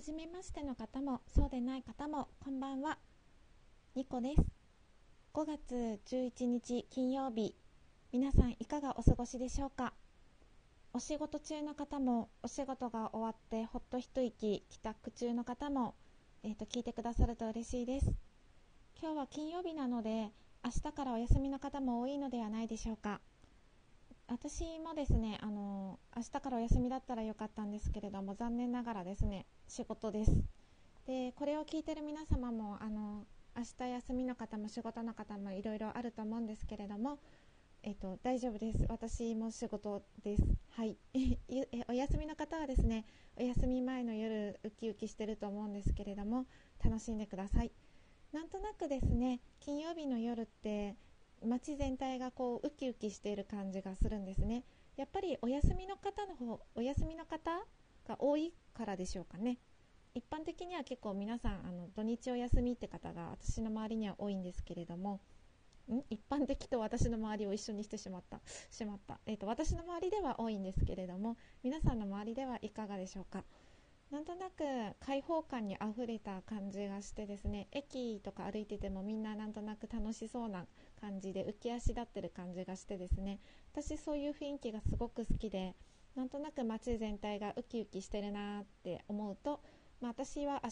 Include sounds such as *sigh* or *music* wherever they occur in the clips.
初めましての方もそうでない方もこんばんは。ニコです。5月11日金曜日皆さんいかがお過ごしでしょうか？お仕事中の方もお仕事が終わってほっと一息帰宅中の方も、えーと、聞いてくださると嬉しいです。今日は金曜日なので明日からお休みの方も多いのではないでしょうか？私もですねあの明日からお休みだったらよかったんですけれども残念ながらですね仕事です。でこれを聞いてる皆様もあの明日休みの方も仕事の方もいろいろあると思うんですけれどもえっと、大丈夫です。私も仕事です。はい。*laughs* お休みの方はですねお休み前の夜ウキウキしてると思うんですけれども楽しんでください。なんとなくですね金曜日の夜って街全体がこうウキウキしている感じがするんですね。やっぱりお休みの方の方お休みの方が多いからでしょうかね。一般的には結構皆さんあの土日お休みって方が私の周りには多いんですけれども。ん？一般的と私の周りを一緒にしてしまった。しまった、えーと私の周りでは多いんですけれども皆さんの周りではいかがでしょうか。なんとなく開放感にあふれた感じがしてですね駅とか歩いててもみんななんとなく楽しそうな感じで浮き足立ってる感じがしてですね私そういう雰囲気がすごく好きでなんとなく街全体がウキウキしてるなって思うと、まあ、私は明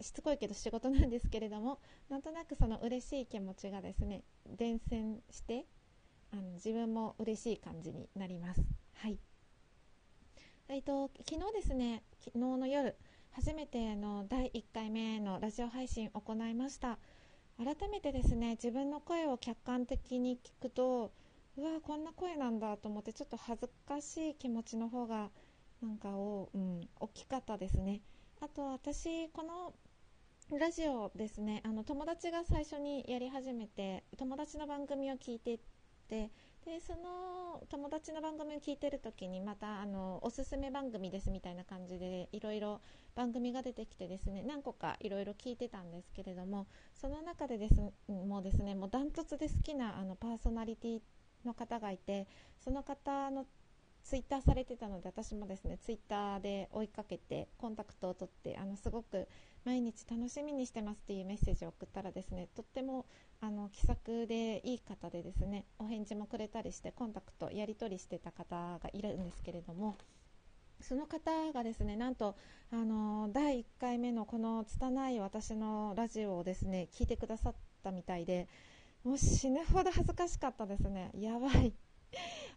日しつこいけど仕事なんですけれどもなんとなくその嬉しい気持ちがですね伝染してあの自分も嬉しい感じになります。はいえっと、昨日ですね、昨日の夜、初めての第1回目のラジオ配信を行いました。改めてですね、自分の声を客観的に聞くと、うわこんな声なんだと思ってちょっと恥ずかしい気持ちの方がなんかを、うん、大きかったですね。あと私このラジオですねあの友達が最初にやり始めて友達の番組を聞いててでその友達の番組を聞いてる時にまたあのおすすめ番組ですみたいな感じでいろいろ番組が出てきてですね何個かいろいろ聞いてたんですけれどもその中でですもうですねもうダントツで好きなあのパーソナリティの方がいてその方のツイッターされてたので私もですねツイッターで追いかけてコンタクトを取ってあのすごく毎日楽しみにしてますっていうメッセージを送ったらですねとってもあの気さくでいい方でですねお返事もくれたりしてコンタクトやり取りしてた方がいるんですけれどもその方がですねなんとあの第1回目のこの拙い私のラジオをですね聞いてくださったみたいでもう死ぬほど恥ずかしかったですね。やばい。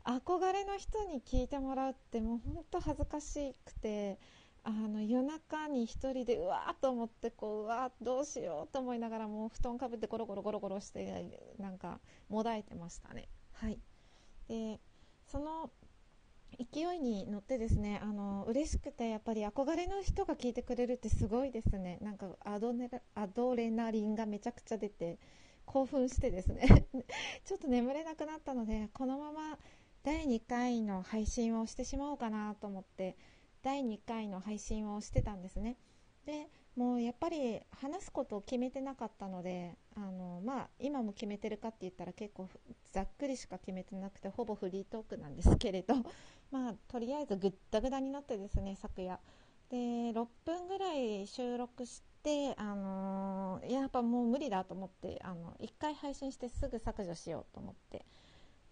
憧れの人に聞いてもらうってもう本当恥ずかしくてあの夜中に1人でうわーと思ってこううわーどうしようと思いながらもう布団かぶってゴロゴロゴロゴロしてなんかもだえてましたね。はい。でその勢いに乗ってですねあの嬉しくてやっぱり憧れの人が聞いてくれるってすごいですね。なんかアドネアドレナリンがめちゃくちゃ出て興奮してですね。*laughs* ちょっと眠れなくなったのでこのまま第2回の配信をしてしまおうかなと思って第2回の配信をしてたんですね。でもうやっぱり話すことを決めてなかったのであの、まあ、今も決めてるかって言ったら結構ざっくりしか決めてなくてほぼフリートークなんですけれど、*laughs* まあ、とりあえずぐったぐだになってですね昨夜。で6分ぐらい収録して、あのー、やっぱもう無理だと思ってあの1回配信してすぐ削除しようと思って。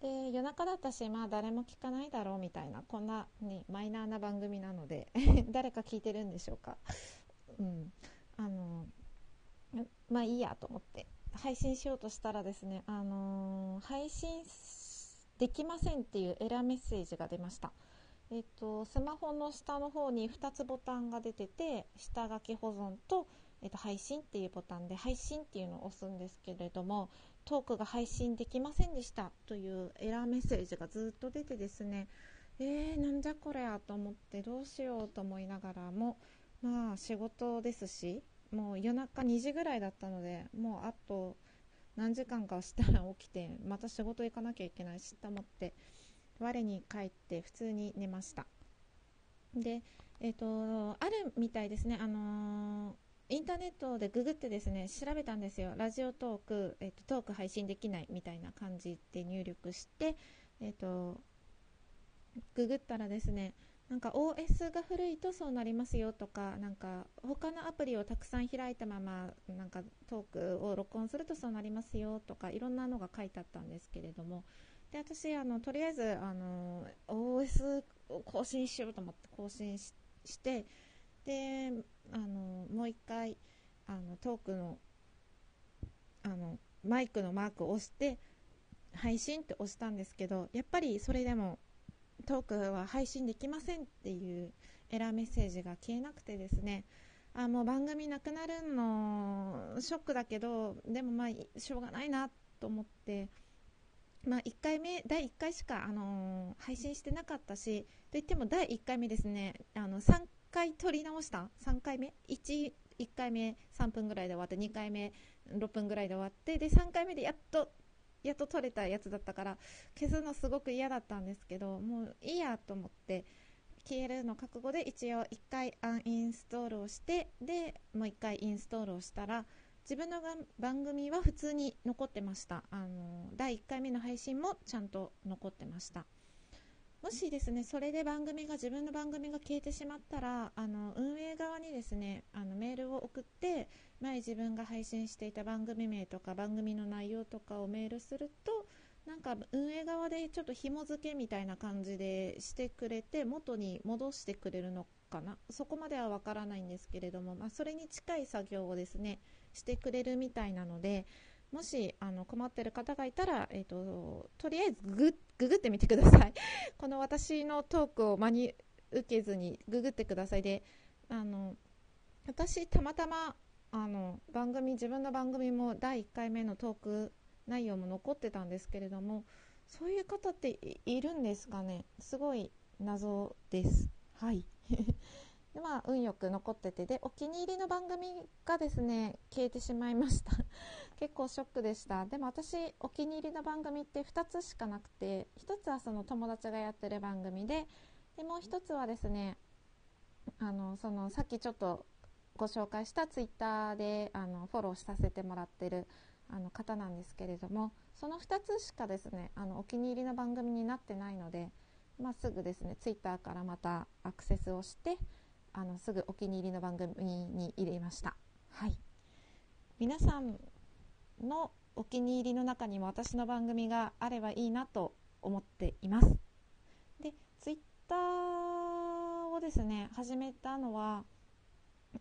で夜中だったし、まあ、誰も聞かないだろうみたいなこんな、ね、マイナーな番組なので *laughs* 誰か聞いてるんでしょうか、うん、あのまあいいやと思って配信しようとしたらですね、あのー、配信できませんっていうエラーメッセージが出ました。えっと、スマホの下の方に2つボタンが出てて下書き保存と、えっと、配信っていうボタンで配信っていうのを押すんですけれどもトークが配信できませんでしたというエラーメッセージがずっと出てですねえー、なんじゃこりゃと思ってどうしようと思いながらもまあ仕事ですしもう夜中2時ぐらいだったのでもうあと何時間かしたら起きてまた仕事行かなきゃいけないしと思って我に返って普通に寝ました。でえっ、ー、とあるみたいですね。あのー、インターネットでググってですね調べたんですよ。ラジオトーク、えーと、トーク配信できないみたいな感じで入力してえっ、ー、とググったらですねなんか OS が古いとそうなりますよとかなんか他のアプリをたくさん開いたままなんかトークを録音するとそうなりますよとかいろんなのが書いてあったんですけれども。で私あのとりあえずあの OS を更新しようと思って更新してであのもう一回あのトークのあのマイクのマークを押して配信って押したんですけどやっぱりそれでもトークは配信できませんっていうエラーメッセージが消えなくてですねあもう番組なくなるのショックだけどでもまあしょうがないなと思って、まあ、1回目第1回しか、あのー、配信してなかったしといっても第1回目ですねあの回撮り直した？3回目？1, 1回目3分ぐらいで終わって2回目6分ぐらいで終わってで3回目でやっとやっと撮れたやつだったから消すのすごく嫌だったんですけどもういいやと思って消えるの覚悟で一応1回アンインストールをしてでもう1回インストールをしたら自分の番組は普通に残ってました。あの第1回目の配信もちゃんと残ってました。もしですねそれで番組が自分の番組が消えてしまったらあの運営側にですねあのメールを送って前自分が配信していた番組名とか番組の内容とかをメールするとなんか運営側でちょっと紐付けみたいな感じでしてくれて元に戻してくれるのかな？そこまではわからないんですけれども、まあ、それに近い作業をですねしてくれるみたいなのでもしあの困ってる方がいたら、えーと、とりあえずグググってみてください。*laughs* この私のトークを真に受けずにググってください。であの私たまたまあの番組自分の番組も第1回目のトーク内容も残ってたんですけれどもそういう方っているんですかね？すごい謎です。はい。でまあ運よく残っててでお気に入りの番組がですね消えてしまいました。*laughs* 結構ショックでした。でも私お気に入りの番組って2つしかなくて1つはその友達がやってる番組ででもう1つはですねあのそのさっきちょっとご紹介したツイッターであのフォローさせてもらってるあの方なんですけれどもその2つしかですねあのお気に入りの番組になってないので、まあ、すぐですねツイッターからまたアクセスをしてあのすぐお気に入りの番組に入れました。はい皆さんのお気に入りの中にも私の番組があればいいなと思っています。で、ツイッターをですね、始めたのは、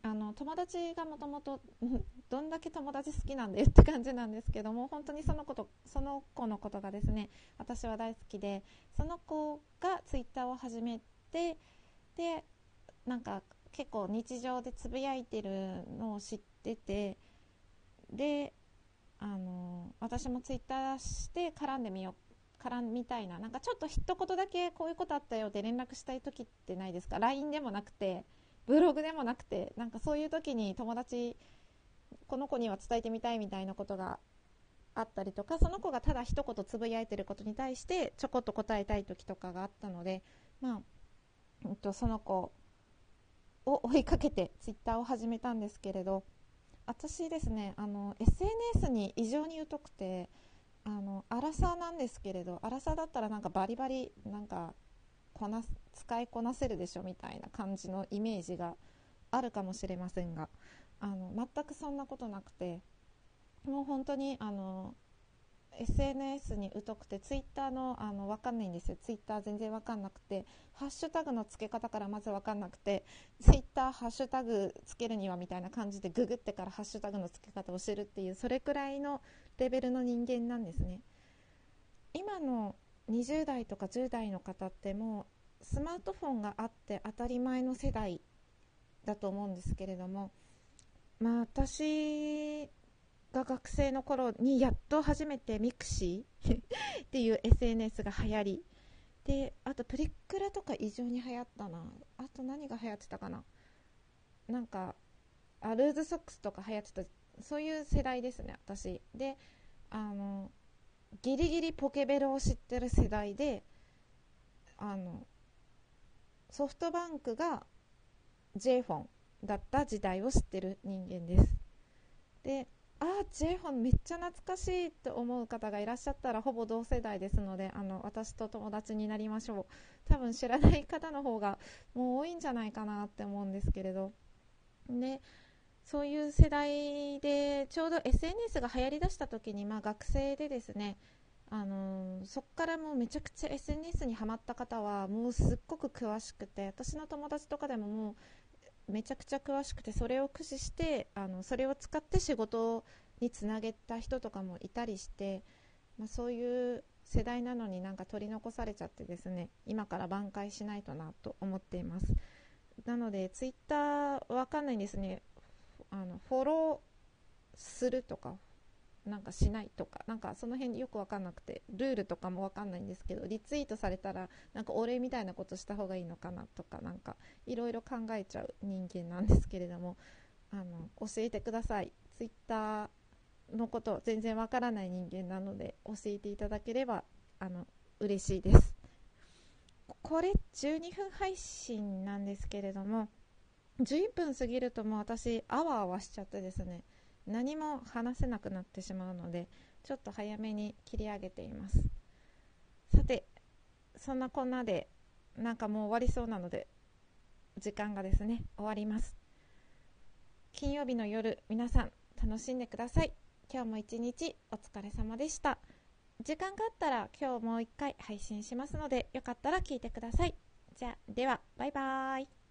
あの友達がもともと *laughs* どんだけ友達好きなんだよって感じなんですけども本当にそのことその子のことがですね私は大好きでその子がツイッターを始めてでなんか結構日常でつぶやいてるのを知っててであの私もツイッターして絡んでみよう絡みたいななんかちょっと一言だけこういうことあったよって連絡したい時ってないですか？LINE でもなくてブログでもなくてなんかそういう時に友達この子には伝えてみたいみたいなことがあったりとかその子がただ一言つぶやいてることに対してちょこっと答えたい時とかがあったのでまあ、えっと、その子を追いかけてツイッターを始めたんですけれど私ですねあの SNS に異常に疎くてあの荒さなんですけれど荒さだったらなんかバリバリなんかこな使いこなせるでしょみたいな感じのイメージがあるかもしれませんがあの全くそんなことなくてもう本当にあの SNS に疎くてツイッターのあの分かんないんですよ。ツイッター全然分かんなくてハッシュタグの付け方からまず分かんなくてツイッターハッシュタグつけるにはみたいな感じでググってからハッシュタグの付け方を知るっていうそれくらいのレベルの人間なんですね。今の20代とか10代の方ってもうスマートフォンがあって当たり前の世代だと思うんですけれどもまあ私が学生の頃にやっと初めてミクシー *laughs* っていう SNS が流行り。であとプリクラとか異常に流行ったな。あと何が流行ってたかな。なんかあルーズソックスとか流行ってたそういう世代ですね私。であのギリギリポケベルを知ってる世代であのソフトバンクが J フォンだった時代を知ってる人間です。でああ J ホンめっちゃ懐かしいと思う方がいらっしゃったらほぼ同世代ですのであの私と友達になりましょう。多分知らない方の方がもう多いんじゃないかなって思うんですけれど。でそういう世代でちょうど SNS が流行りだした時に、まあ、学生でですねあの、そこからもうめちゃくちゃ SNS にはまった方はもうすっごく詳しくて私の友達とかでももうめちゃくちゃ詳しくてそれを駆使してあのそれを使って仕事につなげた人とかもいたりして、まあ、そういう世代なのになんか取り残されちゃってですね今から挽回しないとなと思っています。なのでツイッターわかんないんですね。あのフォローするとかなんかしないとかなんかその辺よく分かんなくてルールとかも分かんないんですけどリツイートされたらなんかお礼みたいなことした方がいいのかなとかなんかいろいろ考えちゃう人間なんですけれどもあの教えてください。ツイッターのこと全然わからない人間なので教えていただければあの嬉しいです。これ12分配信なんですけれども11分過ぎるともう私あわあわしちゃってですね何も話せなくなってしまうのでちょっと早めに切り上げています。さてそんなこんなでなんかもう終わりそうなので時間がですね終わります。金曜日の夜皆さん楽しんでください。今日も一日お疲れ様でした。時間があったら今日もう一回配信しますのでよかったら聞いてください。じゃあではバイバーイ。